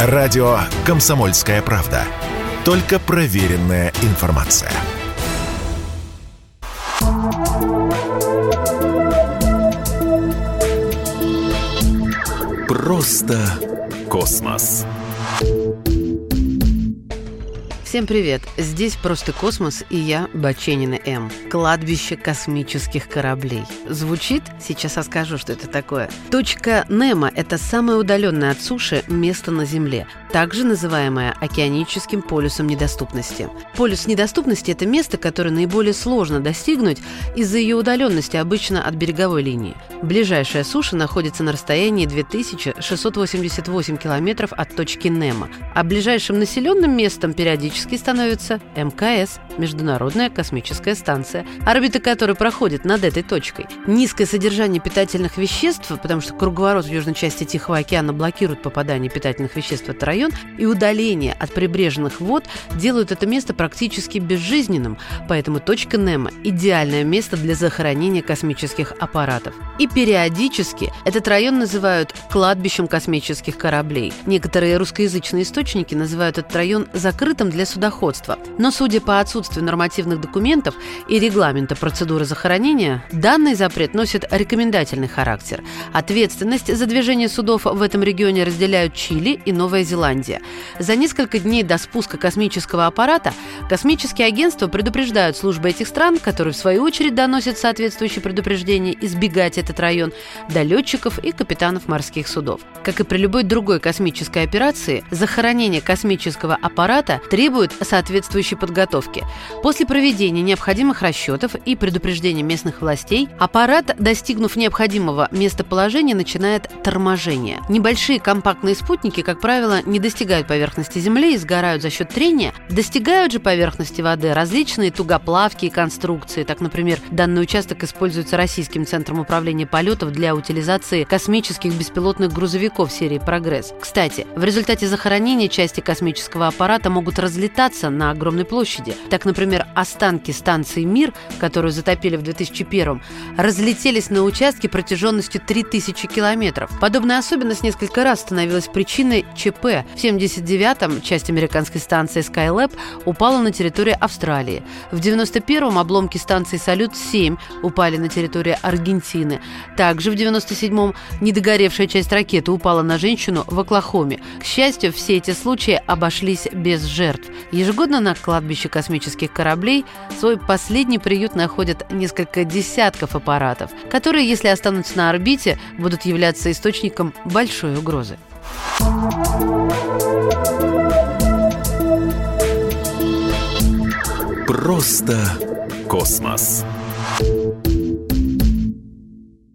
Радио «Комсомольская правда». Только проверенная информация. Просто космос. Всем привет! Здесь «Просто космос» и я, Баченина М. Кладбище космических кораблей. Звучит? Сейчас расскажу, что это такое. Точка Немо – это самое удаленное от суши место на Земле, также называемое океаническим полюсом недоступности. Полюс недоступности – это место, которое наиболее сложно достигнуть из-за ее удаленности обычно от береговой линии. Ближайшая суша находится на расстоянии 2688 километров от точки Немо, а ближайшим населенным местом периодически периодически становится МКС – Международная космическая станция, орбита которой проходит над этой точкой. Низкое содержание питательных веществ, потому что круговорот в южной части Тихого океана блокирует попадание питательных веществ в этот район, и удаление от прибрежных вод делают это место практически безжизненным, поэтому точка Немо – идеальное место для захоронения космических аппаратов. И периодически этот район называют кладбищем космических кораблей. Некоторые русскоязычные источники называют этот район закрытым для судоходства. Но судя по отсутствию нормативных документов и регламента процедуры захоронения, данный запрет носит рекомендательный характер. Ответственность за движение судов в этом регионе разделяют Чили и Новая Зеландия. За несколько дней до спуска космического аппарата космические агентства предупреждают службы этих стран, которые в свою очередь доносят соответствующие предупреждения избегать этот район, до летчиков и капитанов морских судов. Как и при любой другой космической операции, захоронение космического аппарата требует требует соответствующей подготовки. После проведения необходимых расчетов и предупреждения местных властей, аппарат, достигнув необходимого местоположения, начинает торможение. Небольшие компактные спутники, как правило, не достигают поверхности Земли и сгорают за счет трения, достигают же поверхности воды различные тугоплавки и конструкции. Так, например, данный участок используется Российским центром управления полетов для утилизации космических беспилотных грузовиков серии «Прогресс». Кстати, в результате захоронения части космического аппарата могут разлетаться разлетаться на огромной площади. Так, например, останки станции «Мир», которую затопили в 2001 разлетелись на участке протяженностью 3000 километров. Подобная особенность несколько раз становилась причиной ЧП. В 79-м часть американской станции Skylab упала на территории Австралии. В 91-м обломки станции «Салют-7» упали на территории Аргентины. Также в 97-м недогоревшая часть ракеты упала на женщину в Оклахоме. К счастью, все эти случаи обошлись без жертв. Ежегодно на кладбище космических кораблей свой последний приют находят несколько десятков аппаратов, которые, если останутся на орбите, будут являться источником большой угрозы. Просто космос.